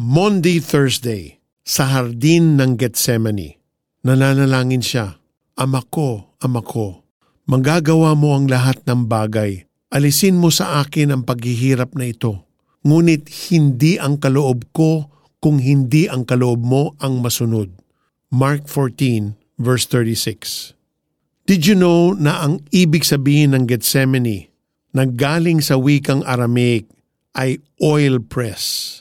Monday, Thursday, sa hardin ng Gethsemane. Nananalangin siya, Ama ko, Ama ko, manggagawa mo ang lahat ng bagay. Alisin mo sa akin ang paghihirap na ito. Ngunit hindi ang kaloob ko kung hindi ang kaloob mo ang masunod. Mark 14 verse 36 Did you know na ang ibig sabihin ng Gethsemane na galing sa wikang Aramaic ay oil press?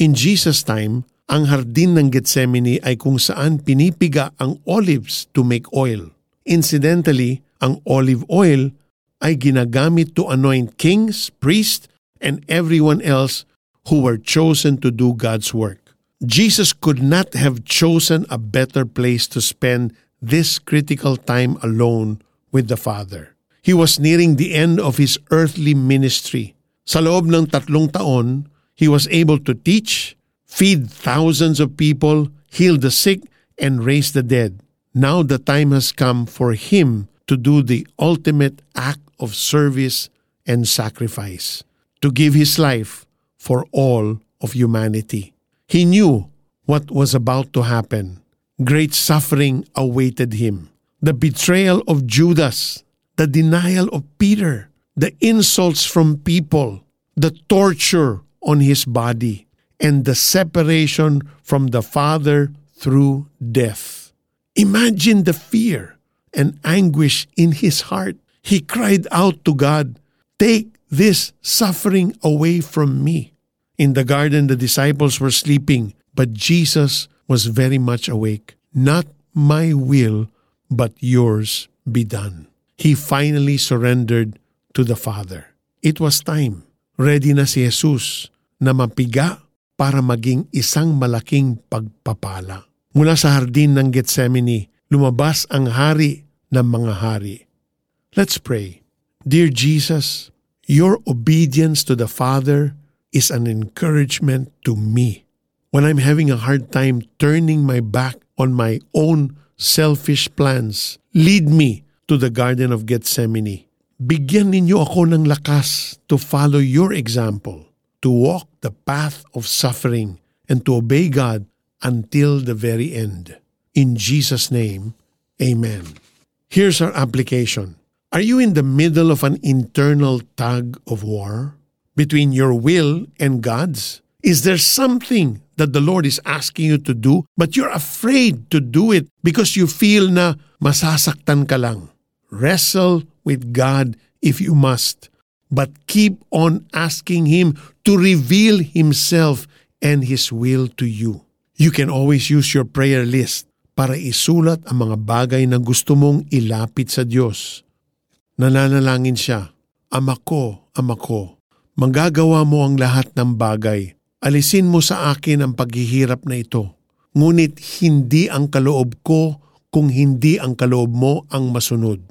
In Jesus' time, ang hardin ng Gethsemane ay kung saan pinipiga ang olives to make oil. Incidentally, ang olive oil ay ginagamit to anoint kings, priests, and everyone else who were chosen to do God's work. Jesus could not have chosen a better place to spend this critical time alone with the Father. He was nearing the end of his earthly ministry. Sa loob ng tatlong taon, he was able to teach, feed thousands of people, heal the sick, and raise the dead. Now the time has come for him to do the ultimate act of service and sacrifice, to give his life for all of humanity. He knew what was about to happen. Great suffering awaited him. The betrayal of Judas, the denial of Peter, the insults from people, the torture on his body, and the separation from the Father through death. Imagine the fear and anguish in his heart. He cried out to God, Take this suffering away from me. In the garden, the disciples were sleeping, but Jesus was very much awake. Not my will, but yours be done. He finally surrendered to the Father. It was time. Ready na si Jesus na mapiga para maging isang malaking pagpapala. Mula sa hardin ng Gethsemane, lumabas ang hari ng mga hari. Let's pray. Dear Jesus, your obedience to the Father is an encouragement to me. When I'm having a hard time turning my back on my own selfish plans, lead me to the Garden of Gethsemane. Bigyan ninyo ako ng lakas to follow your example, to walk the path of suffering, and to obey God until the very end. In Jesus' name, Amen. Here's our application. Are you in the middle of an internal tug of war between your will and God's? Is there something that the Lord is asking you to do but you're afraid to do it because you feel na masasaktan ka lang? Wrestle with God if you must, but keep on asking Him to reveal Himself and His will to you. You can always use your prayer list para isulat ang mga bagay na gusto mong ilapit sa Diyos. Nananalangin siya, Ama ko, Ama ko, manggagawa mo ang lahat ng bagay. Alisin mo sa akin ang paghihirap na ito. Ngunit hindi ang kaloob ko kung hindi ang kaloob mo ang masunod.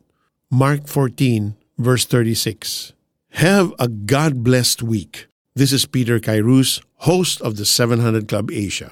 Mark 14 verse 36. Have a God-blessed week. This is Peter Kairos, host of the 700 Club Asia.